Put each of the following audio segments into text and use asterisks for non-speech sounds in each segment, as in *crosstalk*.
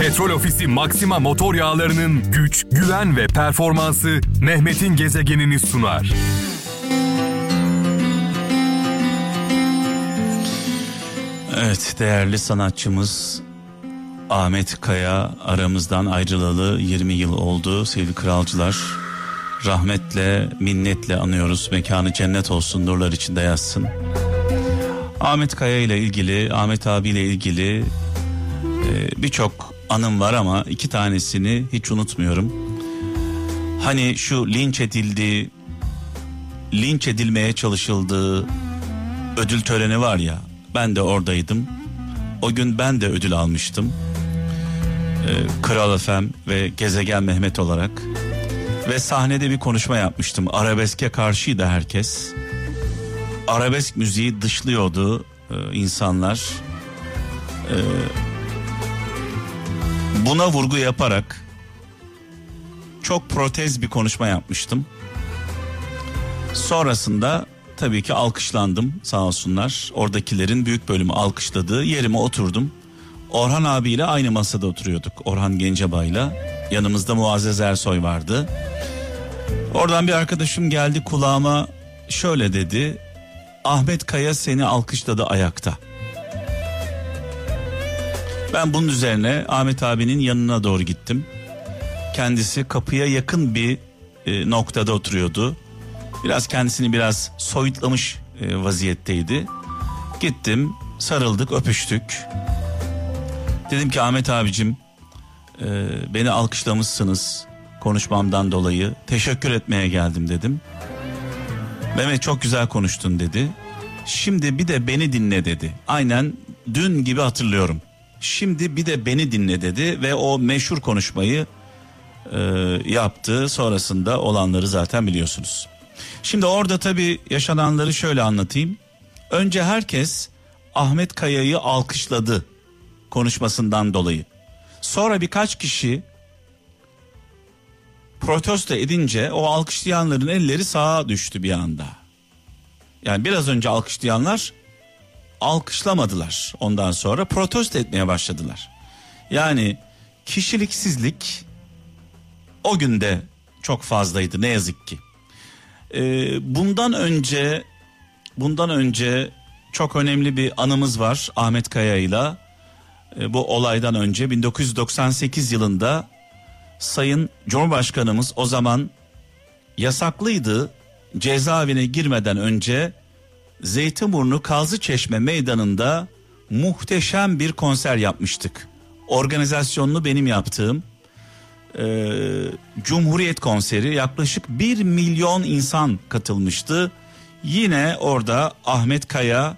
Petrol Ofisi Maxima motor yağlarının güç, güven ve performansı Mehmet'in gezegenini sunar. Evet değerli sanatçımız Ahmet Kaya aramızdan ayrılalı 20 yıl oldu sevgili kralcılar. Rahmetle, minnetle anıyoruz. Mekanı cennet olsun, nurlar içinde yazsın. Ahmet Kaya ile ilgili, Ahmet abiyle ilgili e, birçok anım var ama iki tanesini hiç unutmuyorum. Hani şu linç edildi, linç edilmeye çalışıldığı ödül töreni var ya, ben de oradaydım. O gün ben de ödül almıştım. Ee, Kral Efem ve Gezegen Mehmet olarak. Ve sahnede bir konuşma yapmıştım. Arabeske karşıydı herkes. Arabesk müziği dışlıyordu e, insanlar. E, buna vurgu yaparak çok protez bir konuşma yapmıştım. Sonrasında tabii ki alkışlandım sağ olsunlar. Oradakilerin büyük bölümü alkışladığı yerime oturdum. Orhan abiyle aynı masada oturuyorduk. Orhan Gencebay'la. Yanımızda Muazzez Ersoy vardı. Oradan bir arkadaşım geldi kulağıma şöyle dedi. Ahmet Kaya seni alkışladı ayakta. Ben bunun üzerine Ahmet abinin yanına doğru gittim. Kendisi kapıya yakın bir e, noktada oturuyordu. Biraz kendisini biraz soyutlamış e, vaziyetteydi. Gittim, sarıldık, öpüştük. Dedim ki Ahmet abicim e, beni alkışlamışsınız konuşmamdan dolayı. Teşekkür etmeye geldim dedim. Mehmet çok güzel konuştun dedi. Şimdi bir de beni dinle dedi. Aynen dün gibi hatırlıyorum. Şimdi bir de beni dinle dedi ve o meşhur konuşmayı e, yaptı. Sonrasında olanları zaten biliyorsunuz. Şimdi orada tabii yaşananları şöyle anlatayım. Önce herkes Ahmet Kaya'yı alkışladı konuşmasından dolayı. Sonra birkaç kişi protesto edince o alkışlayanların elleri sağa düştü bir anda. Yani biraz önce alkışlayanlar alkışlamadılar. Ondan sonra protesto etmeye başladılar. Yani kişiliksizlik o günde çok fazlaydı ne yazık ki. Ee, bundan önce bundan önce çok önemli bir anımız var Ahmet Kaya ile. Ee, bu olaydan önce 1998 yılında Sayın Cumhurbaşkanımız o zaman yasaklıydı. Cezaevine girmeden önce Zeytinburnu Kazlıçeşme meydanında muhteşem bir konser yapmıştık. Organizasyonunu benim yaptığım e, Cumhuriyet konseri yaklaşık 1 milyon insan katılmıştı. Yine orada Ahmet Kaya,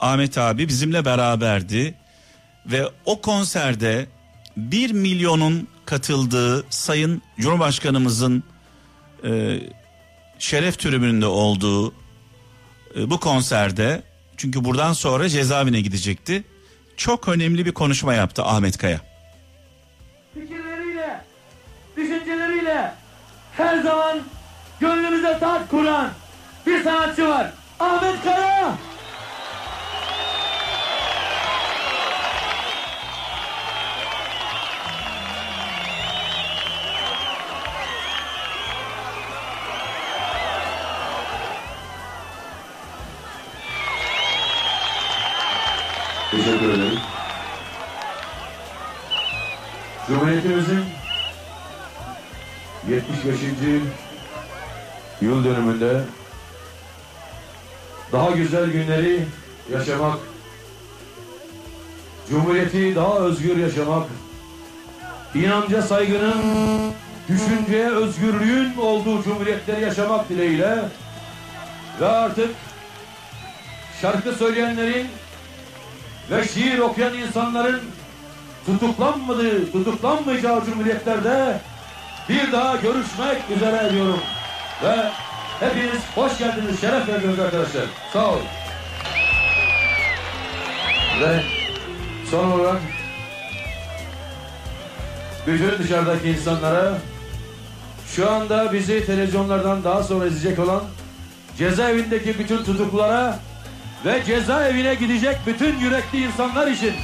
Ahmet abi bizimle beraberdi ve o konserde 1 milyonun katıldığı Sayın Cumhurbaşkanımızın e, şeref tribününde olduğu bu konserde çünkü buradan sonra cezaevine gidecekti. Çok önemli bir konuşma yaptı Ahmet Kaya. Fikirleriyle, düşünceleriyle her zaman gönlümüze taht kuran bir sanatçı var. Ahmet Kaya. Teşekkür ederim. Cumhuriyetimizin 75. yıl dönümünde daha güzel günleri yaşamak, Cumhuriyeti daha özgür yaşamak, inanca saygının, düşünceye özgürlüğün olduğu cumhuriyetleri yaşamak dileğiyle ve artık şarkı söyleyenlerin ve şiir okuyan insanların tutuklanmadığı, tutuklanmayacağı cumhuriyetlerde bir daha görüşmek üzere diyorum. Ve hepiniz hoş geldiniz, şeref verdiniz arkadaşlar. Sağ olun. Ve son olarak bütün dışarıdaki insanlara şu anda bizi televizyonlardan daha sonra izleyecek olan cezaevindeki bütün tutuklulara ve cezaevine gidecek bütün yürekli insanlar için.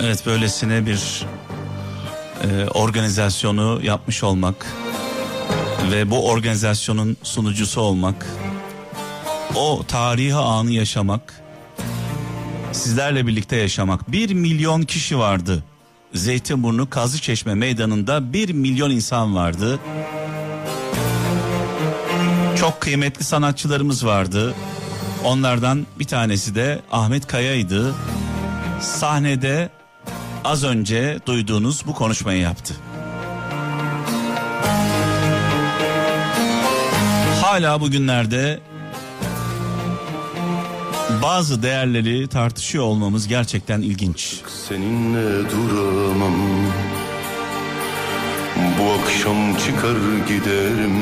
Evet böylesine bir e, organizasyonu yapmış olmak ve bu organizasyonun sunucusu olmak, o tarihi anı yaşamak sizlerle birlikte yaşamak. Bir milyon kişi vardı. Zeytinburnu Kazlıçeşme meydanında bir milyon insan vardı. Çok kıymetli sanatçılarımız vardı. Onlardan bir tanesi de Ahmet Kaya'ydı. Sahnede az önce duyduğunuz bu konuşmayı yaptı. Hala bugünlerde bazı değerleri tartışıyor olmamız gerçekten ilginç. Seninle duramam Bu akşam çıkar giderim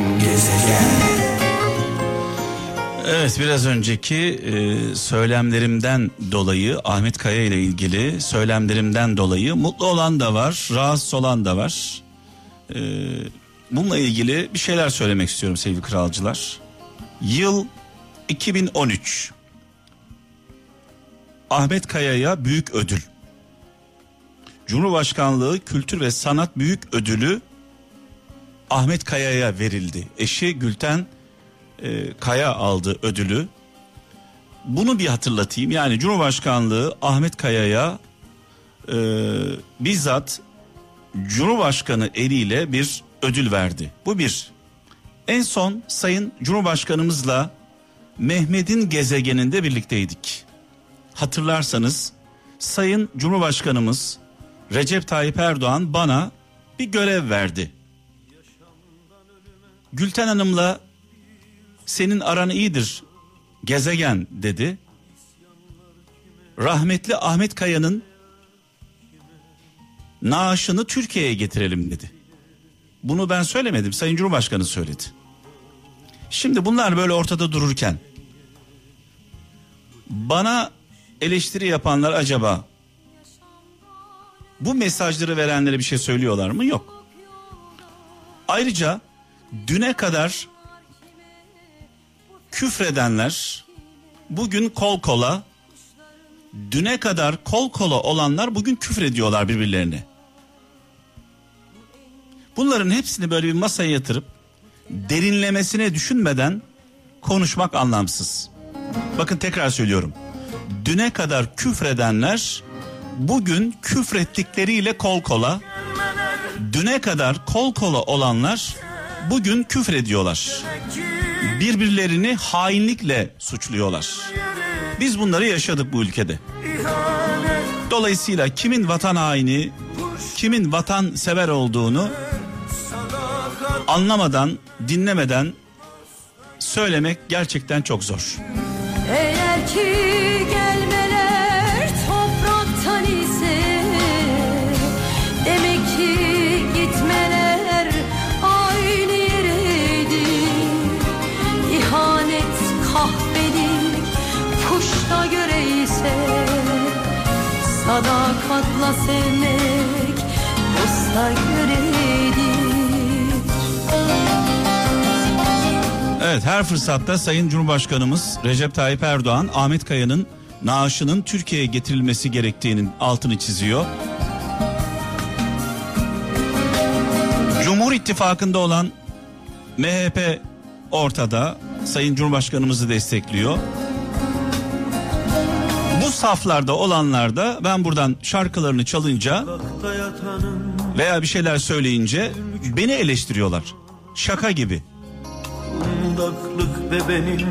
Evet biraz önceki e, söylemlerimden dolayı Ahmet Kaya ile ilgili söylemlerimden dolayı mutlu olan da var, rahatsız olan da var. E, bununla ilgili bir şeyler söylemek istiyorum sevgili kralcılar. Yıl 2013. Ahmet Kaya'ya büyük ödül. Cumhurbaşkanlığı Kültür ve Sanat Büyük Ödülü Ahmet Kaya'ya verildi. Eşi Gülten e, Kaya aldı ödülü. Bunu bir hatırlatayım. Yani Cumhurbaşkanlığı Ahmet Kaya'ya e, bizzat Cumhurbaşkanı eliyle bir ödül verdi. Bu bir. En son Sayın Cumhurbaşkanımızla Mehmet'in gezegeninde birlikteydik. Hatırlarsanız Sayın Cumhurbaşkanımız Recep Tayyip Erdoğan bana bir görev verdi. Gülten Hanım'la senin aran iyidir gezegen dedi. Rahmetli Ahmet Kaya'nın naaşını Türkiye'ye getirelim dedi. Bunu ben söylemedim Sayın Cumhurbaşkanı söyledi. Şimdi bunlar böyle ortada dururken bana eleştiri yapanlar acaba bu mesajları verenlere bir şey söylüyorlar mı? Yok. Ayrıca düne kadar küfredenler bugün kol kola düne kadar kol kola olanlar bugün küfrediyorlar birbirlerine. Bunların hepsini böyle bir masaya yatırıp derinlemesine düşünmeden konuşmak anlamsız. Bakın tekrar söylüyorum. Düne kadar küfredenler bugün küfrettikleriyle kol kola. Düne kadar kol kola olanlar bugün küfrediyorlar. Birbirlerini hainlikle suçluyorlar. Biz bunları yaşadık bu ülkede. Dolayısıyla kimin vatan haini, kimin vatan sever olduğunu anlamadan, dinlemeden söylemek gerçekten çok zor. Eğer ki Sadakatla sevmek dosta göreydi Evet her fırsatta Sayın Cumhurbaşkanımız Recep Tayyip Erdoğan Ahmet Kaya'nın naaşının Türkiye'ye getirilmesi gerektiğinin altını çiziyor. Cumhur İttifakı'nda olan MHP ortada Sayın Cumhurbaşkanımızı destekliyor. Saflarda olanlar da ben buradan şarkılarını çalınca veya bir şeyler söyleyince beni eleştiriyorlar. Şaka gibi. Kundaklık ve benim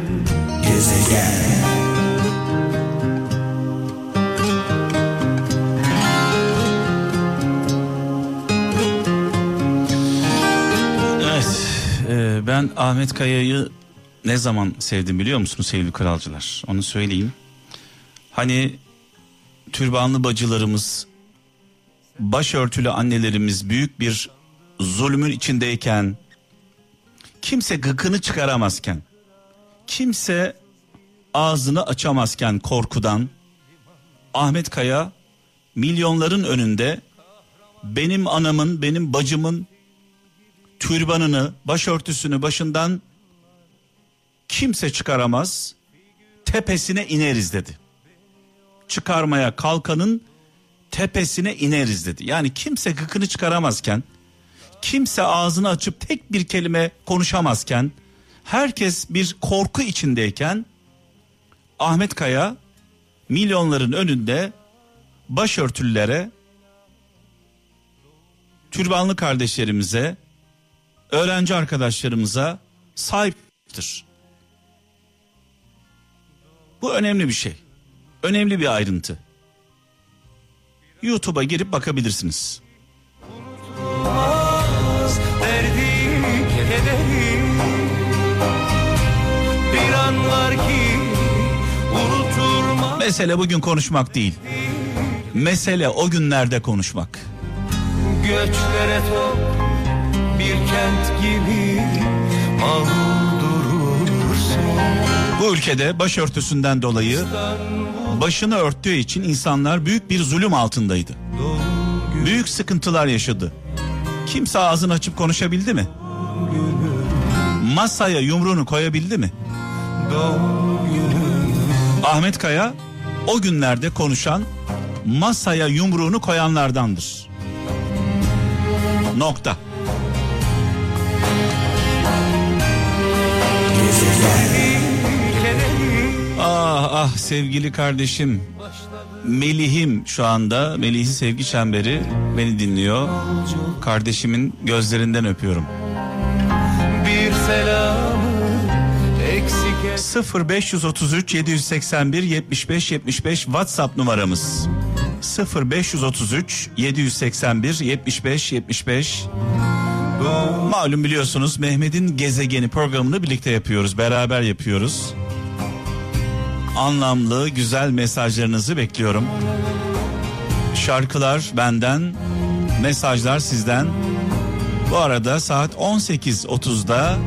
Evet, e, ben Ahmet Kaya'yı ne zaman sevdim biliyor musunuz sevgili kralcılar? Onu söyleyeyim. Hani türbanlı bacılarımız, başörtülü annelerimiz büyük bir zulmün içindeyken, kimse gıkını çıkaramazken, kimse ağzını açamazken korkudan, Ahmet Kaya milyonların önünde benim anamın, benim bacımın türbanını, başörtüsünü başından kimse çıkaramaz. Tepesine ineriz dedi. Çıkarmaya kalkanın tepesine ineriz dedi. Yani kimse gıkını çıkaramazken, kimse ağzını açıp tek bir kelime konuşamazken, herkes bir korku içindeyken Ahmet Kaya milyonların önünde başörtülülere, türbanlı kardeşlerimize, öğrenci arkadaşlarımıza sahiptir. Bu önemli bir şey. Önemli bir ayrıntı. YouTube'a girip bakabilirsiniz. derdi kederi Bir an var ki unuturma Mesele bugün konuşmak değil. Mesele o günlerde konuşmak. Göçlere top bir kent gibi durursun Bu ülkede başörtüsünden dolayı başını örttüğü için insanlar büyük bir zulüm altındaydı. Büyük sıkıntılar yaşadı. Kimse ağzını açıp konuşabildi mi? Masaya yumruğunu koyabildi mi? Ahmet Kaya o günlerde konuşan masaya yumruğunu koyanlardandır. Nokta. Ah ah sevgili kardeşim. Melih'im şu anda. Melih'i sevgi çemberi beni dinliyor. Kardeşimin gözlerinden öpüyorum. Bir selamı eksik et 0533 781 75 75 WhatsApp numaramız. 0533 781 75 75 Malum biliyorsunuz Mehmet'in gezegeni programını birlikte yapıyoruz. Beraber yapıyoruz. Anlamlı, güzel mesajlarınızı bekliyorum. Şarkılar benden, mesajlar sizden. Bu arada saat 18.30'da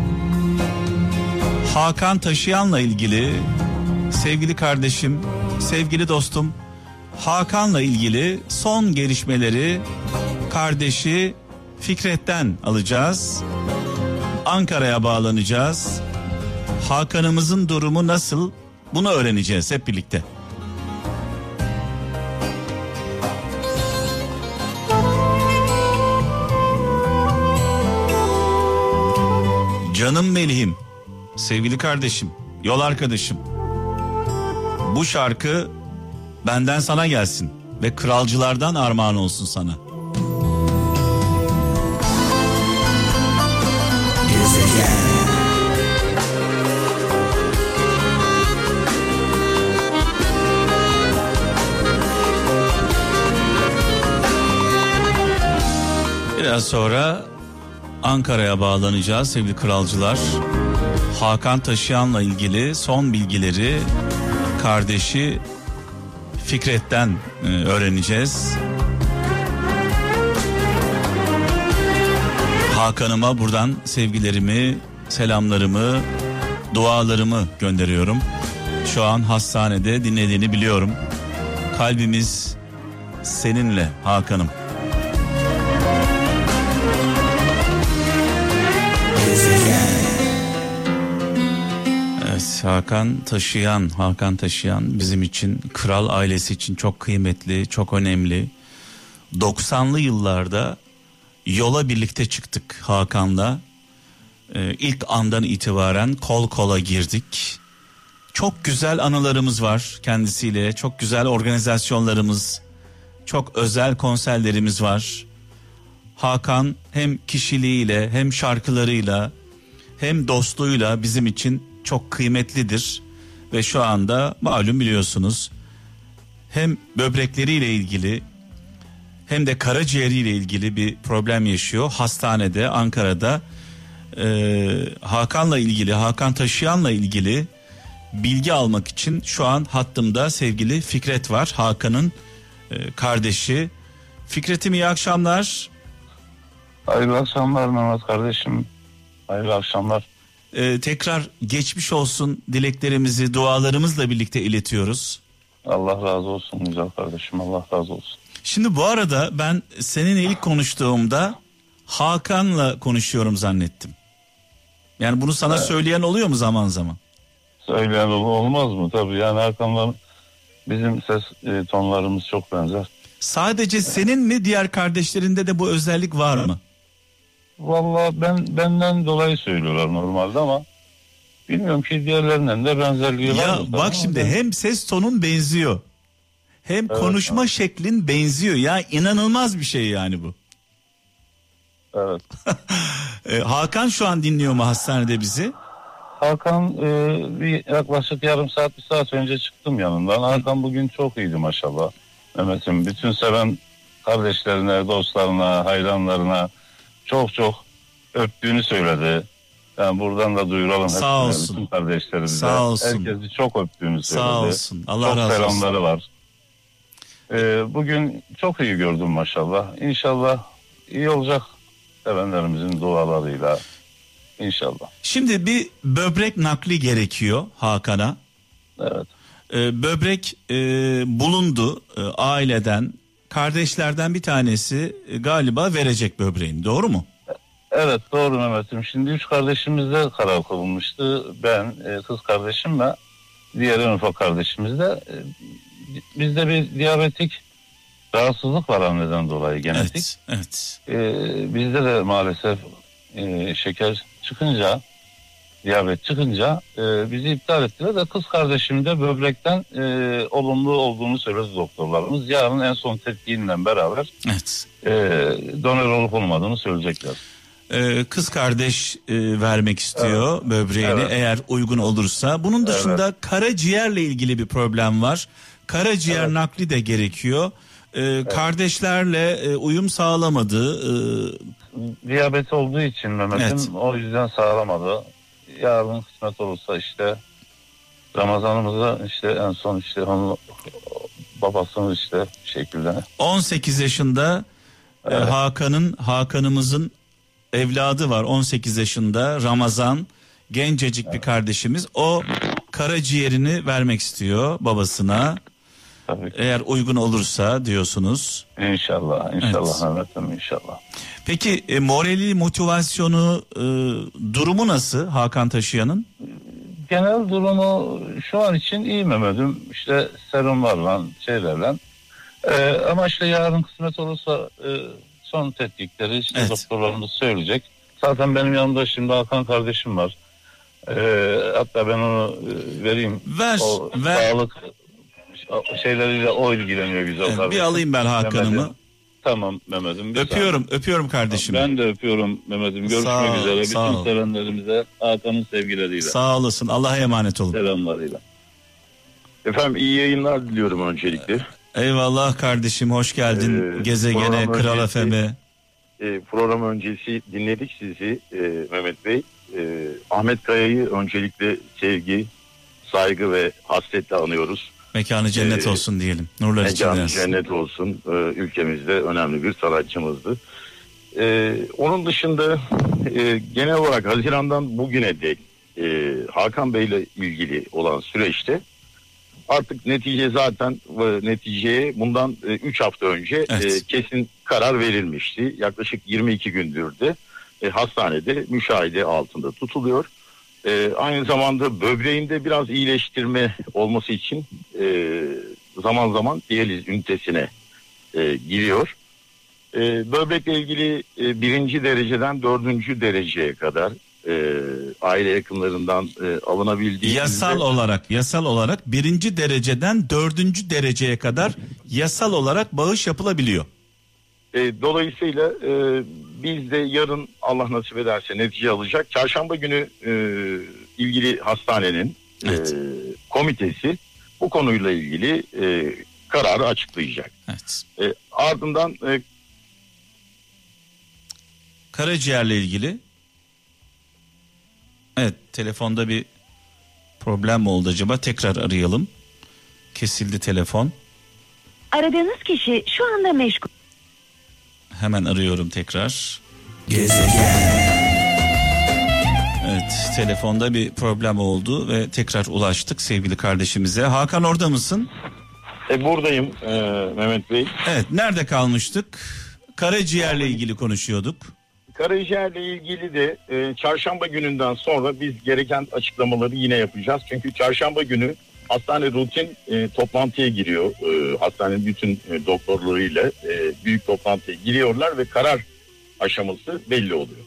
Hakan Taşıyan'la ilgili sevgili kardeşim, sevgili dostum Hakan'la ilgili son gelişmeleri kardeşi Fikret'ten alacağız. Ankara'ya bağlanacağız. Hakan'ımızın durumu nasıl? Bunu öğreneceğiz hep birlikte. Canım Melih'im, sevgili kardeşim, yol arkadaşım. Bu şarkı benden sana gelsin ve kralcılardan armağan olsun sana. Biraz sonra Ankara'ya bağlanacağız sevgili kralcılar. Hakan Taşıyan'la ilgili son bilgileri kardeşi Fikret'ten e, öğreneceğiz. Hakan'ıma buradan sevgilerimi, selamlarımı, dualarımı gönderiyorum. Şu an hastanede dinlediğini biliyorum. Kalbimiz seninle Hakan'ım. Hakan Taşıyan, Hakan Taşıyan bizim için kral ailesi için çok kıymetli, çok önemli. 90'lı yıllarda yola birlikte çıktık Hakan'la. Ee, ilk andan itibaren kol kola girdik. Çok güzel anılarımız var kendisiyle. Çok güzel organizasyonlarımız, çok özel konserlerimiz var. Hakan hem kişiliğiyle hem şarkılarıyla hem dostluğuyla bizim için çok kıymetlidir. Ve şu anda malum biliyorsunuz hem böbrekleriyle ilgili hem de karaciğeriyle ilgili bir problem yaşıyor. Hastanede Ankara'da Ee, Hakan'la ilgili Hakan Taşıyan'la ilgili bilgi almak için şu an hattımda sevgili Fikret var. Hakan'ın e, kardeşi. Fikret'im iyi akşamlar. Hayırlı akşamlar Mehmet kardeşim. Hayırlı akşamlar. Ee, tekrar geçmiş olsun dileklerimizi dualarımızla birlikte iletiyoruz. Allah razı olsun güzel kardeşim. Allah razı olsun. Şimdi bu arada ben seninle ilk konuştuğumda Hakan'la konuşuyorum zannettim. Yani bunu sana söyleyen oluyor mu zaman zaman? Söyleyen ol- olmaz mı? Tabii yani Hakan'la bizim ses e, tonlarımız çok benzer. Sadece senin mi diğer kardeşlerinde de bu özellik var mı? Valla ben benden dolayı söylüyorlar normalde ama bilmiyorum ki diğerlerinden de benzerliği var Ya bak Ama şimdi ben- hem ses tonun benziyor. Hem konuşma şeklin benziyor. Ya inanılmaz bir şey yani bu. Evet. Ee, *laughs* Hakan şu an dinliyor mu hastanede bizi? Hakan e, bir yaklaşık yarım saat bir saat önce çıktım yanından. Hakan bugün çok iyiydi maşallah. Mehmet'im bütün seven kardeşlerine, dostlarına, hayranlarına çok çok öptüğünü söyledi. Yani buradan da duyuralım Sağ hepsine, olsun. bütün kardeşlerimize. Sağ olsun. Herkesi çok öptüğünü söyledi. Sağ olsun. Allah çok razı olsun. selamları var. E, bugün çok iyi gördüm maşallah. İnşallah iyi olacak sevenlerimizin dualarıyla. İnşallah. Şimdi bir böbrek nakli gerekiyor Hakan'a. Evet. Ee, böbrek e, bulundu e, aileden. Kardeşlerden bir tanesi e, galiba verecek böbreğini doğru mu? Evet doğru Mehmet'im. Şimdi üç kardeşimizde karar konulmuştu. Ben, e, kız kardeşim ve diğer en ufak kardeşimiz de. e, Bizde bir diyabetik rahatsızlık var anneden dolayı genetik. Evet. Evet. Bizde de maalesef e, şeker çıkınca, diyabet çıkınca e, bizi iptal ettiler de kız kardeşim de böbrekten e, olumlu olduğunu söyledi doktorlarımız. Yarın en son tetkiğiyle beraber Evet. e, donör olup olmadığını söyleyecekler. Ee, kız kardeş e, vermek istiyor böbreğini Evet. eğer uygun olursa. Bunun dışında karaciğerle ilgili bir problem var. Karaciğer nakli de gerekiyor. Ee, Kardeşlerle e, uyum sağlamadı. Ee, diyabet olduğu için Mehmet'im Evet. o yüzden sağlamadı. Yarın kısmet olursa işte Ramazanımızda işte en son işte onun babasının işte şekilde. 18 yaşında e, Evet. Hakan'ın Hakan'ımızın evladı var. 18 yaşında Ramazan. Gencecik bir kardeşimiz. O karaciğerini vermek istiyor babasına tabii ki. eğer uygun olursa diyorsunuz. İnşallah inşallah Evet. Mehmet'im inşallah. Peki e, morali motivasyonu e, durumu nasıl Hakan Taşıyan'ın? Genel durumu şu an için iyi Mehmet'im. İşte serumlarla şeylerle. Ee, ama işte yarın kısmet olursa e, son tetkikleri işte Evet. doktorlarımız söyleyecek. Zaten benim yanımda şimdi Hakan kardeşim var. Ee, hatta ben onu e, vereyim. Ver, O ver. sağlık şeyleriyle o ilgileniyor güzel Evet, bir alayım ben Hakan'ımı. Tamam Mehmet'im. Öpüyorum, öpüyorum saniye. kardeşim. Ben de öpüyorum Mehmet'im. Görüşmek Sağ ol, üzere. sağ Bütün ol. sevenlerimize Hakan'ın sevgileriyle, Sağ olasın. Allah'a emanet olun. selamlarıyla. Efendim iyi yayınlar diliyorum öncelikle. Eyvallah kardeşim. Hoş geldin Ee, gezegene, Kral FM'e. Ee, program öncesi dinledik sizi e, Mehmet Bey. Ee, Ahmet Kaya'yı öncelikle sevgi, saygı ve hasretle anıyoruz. Mekanı cennet Ee, olsun diyelim. Nurlar Mekanı yatsın. cennet olsun. Ee, ülkemizde önemli bir sanatçımızdı. Ee, onun dışında e, genel olarak Haziran'dan bugüne dek e, Hakan Bey ile ilgili olan süreçte artık netice zaten e, neticeye bundan 3 hafta önce Evet. e, kesin karar verilmişti. Yaklaşık 22 gündür de e, hastanede müşahede altında tutuluyor. E, aynı zamanda böbreğinde biraz iyileştirme olması için e, zaman zaman diyaliz ünitesine e, giriyor. E, böbrekle ilgili e, birinci dereceden dördüncü dereceye kadar e, aile yakınlarından e, alınabildiği Yasal olarak, yasal olarak birinci dereceden dördüncü dereceye kadar yasal olarak bağış yapılabiliyor. E, dolayısıyla e, biz de yarın Allah nasip ederse netice alacak. Çarşamba günü e, ilgili hastanenin Evet. e, komitesi bu konuyla ilgili e, kararı açıklayacak. Evet. E, ardından e, Karaciğerle ilgili. Evet, telefonda bir problem mi oldu acaba? Tekrar arayalım. Kesildi telefon. Aradığınız kişi şu anda meşgul. Hemen arıyorum tekrar. Evet, telefonda bir problem oldu ve tekrar ulaştık sevgili kardeşimize. Hakan orada mısın? e, buradayım e, Mehmet Bey. Evet, nerede kalmıştık? Karaciğerle ilgili konuşuyorduk. Karaciğerle ilgili de e, çarşamba gününden sonra biz gereken açıklamaları yine yapacağız. Çünkü çarşamba günü hastane rutin e, toplantıya giriyor. E, hastanenin bütün e, doktorlarıyla e, büyük toplantıya giriyorlar ve karar aşaması belli oluyor.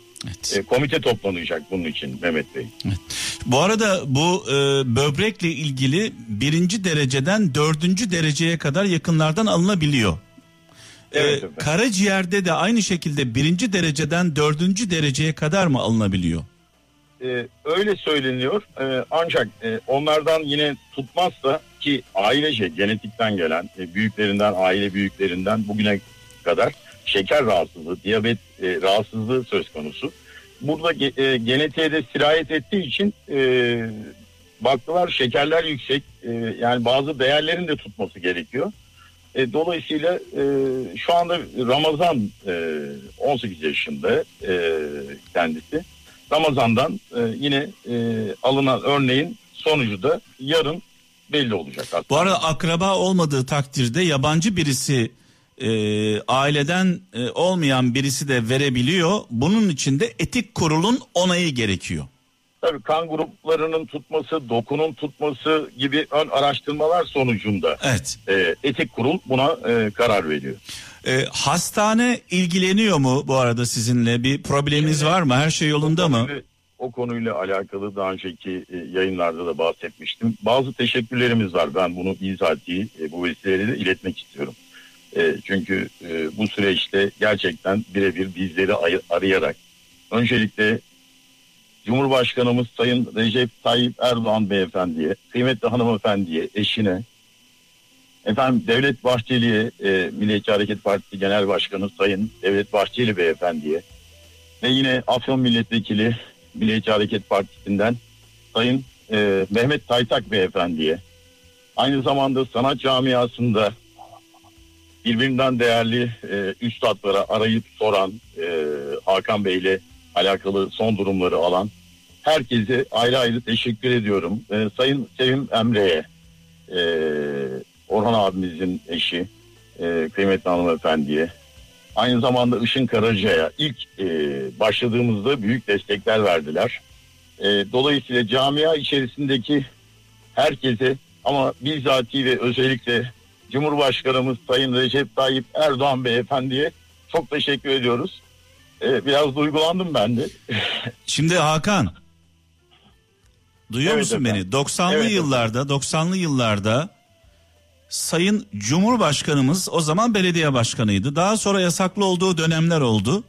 E, komite toplanacak bunun için Mehmet Bey. Bu arada bu e, böbrekle ilgili birinci dereceden dördüncü dereceye kadar yakınlardan alınabiliyor. Evet E, karaciğerde de aynı şekilde birinci dereceden dördüncü dereceye kadar mı alınabiliyor? Ee, öyle söyleniyor. Ee, ancak e, onlardan yine tutmazsa ki ailece genetikten gelen e, büyüklerinden aile büyüklerinden bugüne kadar şeker rahatsızlığı, diyabet e, rahatsızlığı söz konusu. Burada e, genetiğe de sirayet ettiği için e, baktılar şekerler yüksek. E, yani bazı değerlerin de tutması gerekiyor. E, dolayısıyla e, şu anda Ramazan e, 18 yaşında e, kendisi. Ramazan'dan e, yine e, alınan örneğin sonucu da yarın belli olacak. aslında. Bu arada akraba olmadığı takdirde yabancı birisi e, aileden e, olmayan birisi de verebiliyor. Bunun için de etik kurulun onayı gerekiyor. Tabii kan gruplarının tutması, dokunun tutması gibi ön araştırmalar sonucunda evet. e, etik kurul buna e, karar veriyor. E, hastane ilgileniyor mu bu arada sizinle? Bir probleminiz var mı? Her şey yolunda mı? O konuyla alakalı daha önceki e, yayınlarda da bahsetmiştim. Bazı teşekkürlerimiz var. Ben bunu bizatihi e, bu vesileyle de iletmek istiyorum. E, çünkü e, bu süreçte gerçekten birebir bizleri ay- arayarak öncelikle Cumhurbaşkanımız Sayın Recep Tayyip Erdoğan Beyefendi'ye, kıymetli hanımefendiye, eşine, efendim Devlet Bahçeli'ye, e, Milliyetçi Hareket Partisi Genel Başkanı Sayın Devlet Bahçeli Beyefendi'ye ve yine Afyon Milletvekili Milliyetçi Hareket Partisi'nden Sayın e, Mehmet Taytak Beyefendi'ye, aynı zamanda sanat camiasında birbirinden değerli e, üstadlara arayıp soran e, Hakan Bey'le alakalı son durumları alan herkese ayrı ayrı teşekkür ediyorum. E, Sayın Sevim Emre'ye e, Orhan abimizin eşi e, kıymetli hanımefendiye aynı zamanda Işın Karaca'ya ilk e, başladığımızda büyük destekler verdiler. E, dolayısıyla camia içerisindeki herkese ama bizzati ve özellikle Cumhurbaşkanımız Sayın Recep Tayyip Erdoğan Beyefendi'ye çok teşekkür ediyoruz. Ee, biraz duygulandım ben de. *laughs* Şimdi Hakan duyuyor Evet musun efendim. beni? 90'lı Evet yıllarda 90'lı yıllarda Sayın Cumhurbaşkanımız o zaman belediye başkanıydı. Daha sonra yasaklı olduğu dönemler oldu.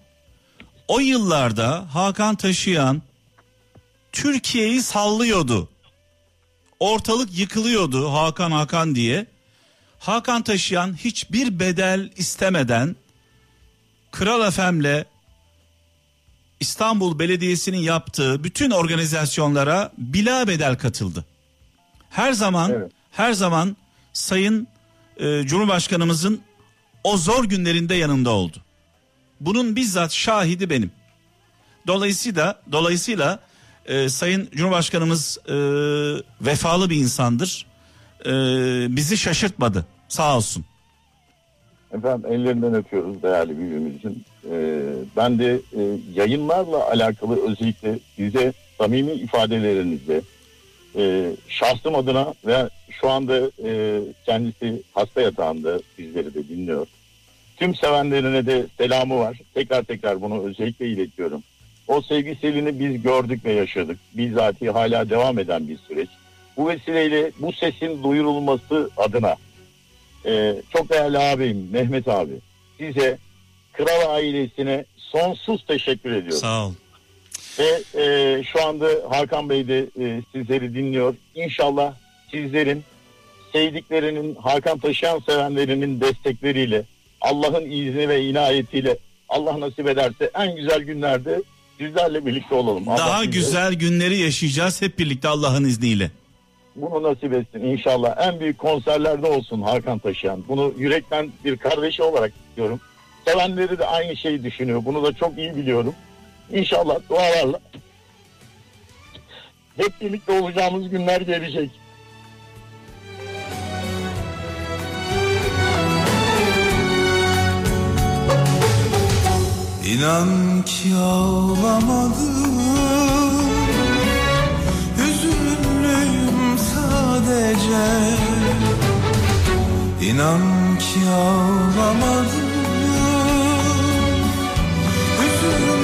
O yıllarda Hakan Taşıyan Türkiye'yi sallıyordu. Ortalık yıkılıyordu Hakan Hakan diye. Hakan Taşıyan hiçbir bedel istemeden Kral FM'le İstanbul Belediyesi'nin yaptığı bütün organizasyonlara bila bedel katıldı. Her zaman her zaman Sayın e, Cumhurbaşkanımızın o zor günlerinde yanında oldu. Bunun bizzat şahidi benim. Dolayısıyla dolayısıyla e, Sayın Cumhurbaşkanımız e, vefalı bir insandır. E, bizi şaşırtmadı. Sağ olsun. Efendim ellerinden öpüyoruz değerli büyüğümüzün. Ee, ben de e, yayınlarla alakalı özellikle size samimi ifadelerinizle e, şahsım adına ve şu anda e, kendisi hasta yatağında bizleri de dinliyor. Tüm sevenlerine de selamı var. Tekrar tekrar bunu özellikle iletiyorum. O sevgiselini biz gördük ve yaşadık. Bizzati hala devam eden bir süreç. Bu vesileyle bu sesin duyurulması adına ee, çok değerli abim Mehmet abi size kral ailesine sonsuz teşekkür ediyorum. Sağ ol. Ve e, şu anda Hakan Bey de e, sizleri dinliyor. İnşallah sizlerin sevdiklerinin Hakan taşıyan sevenlerinin destekleriyle Allah'ın izni ve inayetiyle Allah nasip ederse en güzel günlerde sizlerle birlikte olalım. Allah Daha bize güzel günleri yaşayacağız hep birlikte Allah'ın izniyle. Bunu nasip etsin inşallah. En büyük konserlerde olsun Hakan Taşıyan. Bunu yürekten bir kardeşi olarak istiyorum. Sevenleri de aynı şeyi düşünüyor. Bunu da çok iyi biliyorum. İnşallah dualarla. Hep birlikte olacağımız günler gelecek. İnan ki ağlamadım. Hüzünlüyüm sadece. İnan ki ağlamadım. Hüzünlüyüm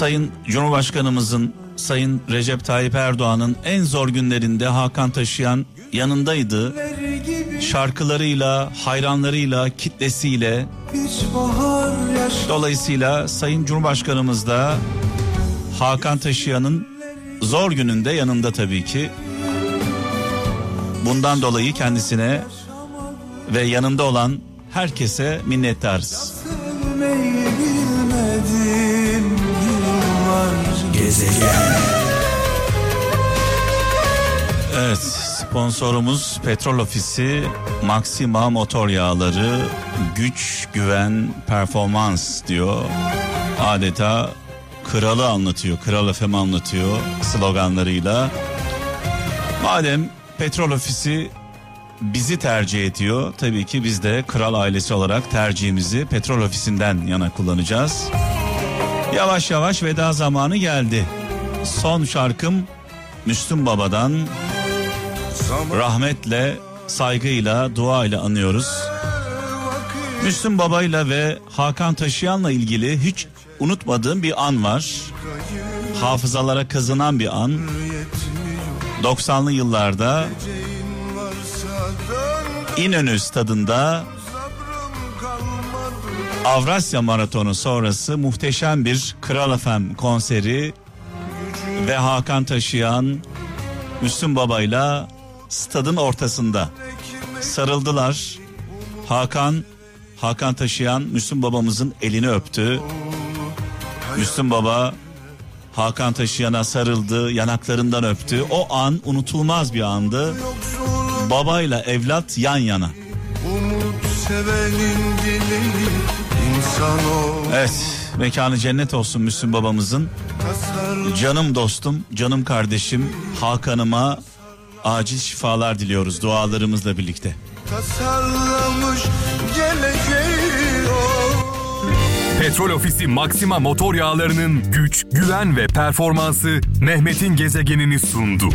Sayın Cumhurbaşkanımızın Sayın Recep Tayyip Erdoğan'ın en zor günlerinde Hakan Taşıyan yanındaydı. Şarkılarıyla, hayranlarıyla, kitlesiyle. Dolayısıyla Sayın Cumhurbaşkanımız da Hakan Taşıyan'ın zor gününde yanında tabii ki. Bundan dolayı kendisine ve yanında olan herkese minnettarız. Gezegen Evet, sponsorumuz Petrol Ofisi Maxima Motor Yağları güç, güven, performans diyor. Adeta kralı anlatıyor, Kral FM anlatıyor sloganlarıyla. Madem Petrol Ofisi bizi tercih ediyor, tabii ki biz de kral ailesi olarak tercihimizi Petrol Ofisi'nden yana kullanacağız. Yavaş yavaş veda zamanı geldi. Son şarkım Müslüm Baba'dan rahmetle, saygıyla, duayla anıyoruz. Müslüm Baba'yla ve Hakan Taşıyan'la ilgili hiç unutmadığım bir an var. Hafızalara kazınan bir an. 90'lı yıllarda İnönü stadında Avrasya Maratonu sonrası muhteşem bir Kral FM konseri ve Hakan Taşıyan Müslüm Baba'yla stadın ortasında sarıldılar. Hakan Hakan Taşıyan Müslüm Babamızın elini öptü. Müslüm Baba Hakan Taşıyan'a sarıldı, yanaklarından öptü. O an unutulmaz bir andı. Babayla evlat yan yana. Umut sevenin dileği Evet, mekanı cennet olsun Müslüm babamızın. Canım dostum, canım kardeşim Hakan'ıma acil şifalar diliyoruz dualarımızla birlikte. Petrol Ofisi Maxima motor yağlarının güç, güven ve performansı Mehmet'in gezegenini sundu.